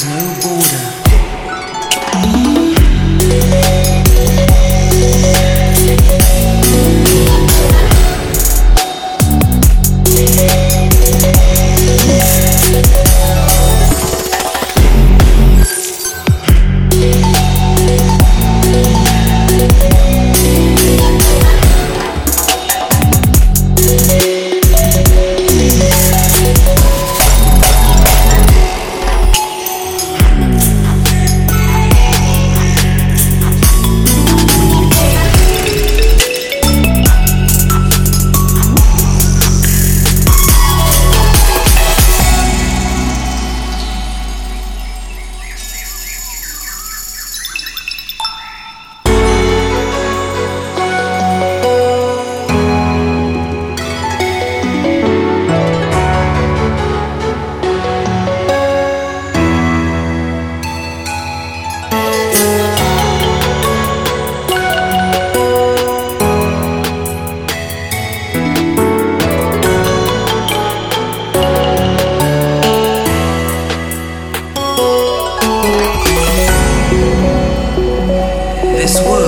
there's no border. this world.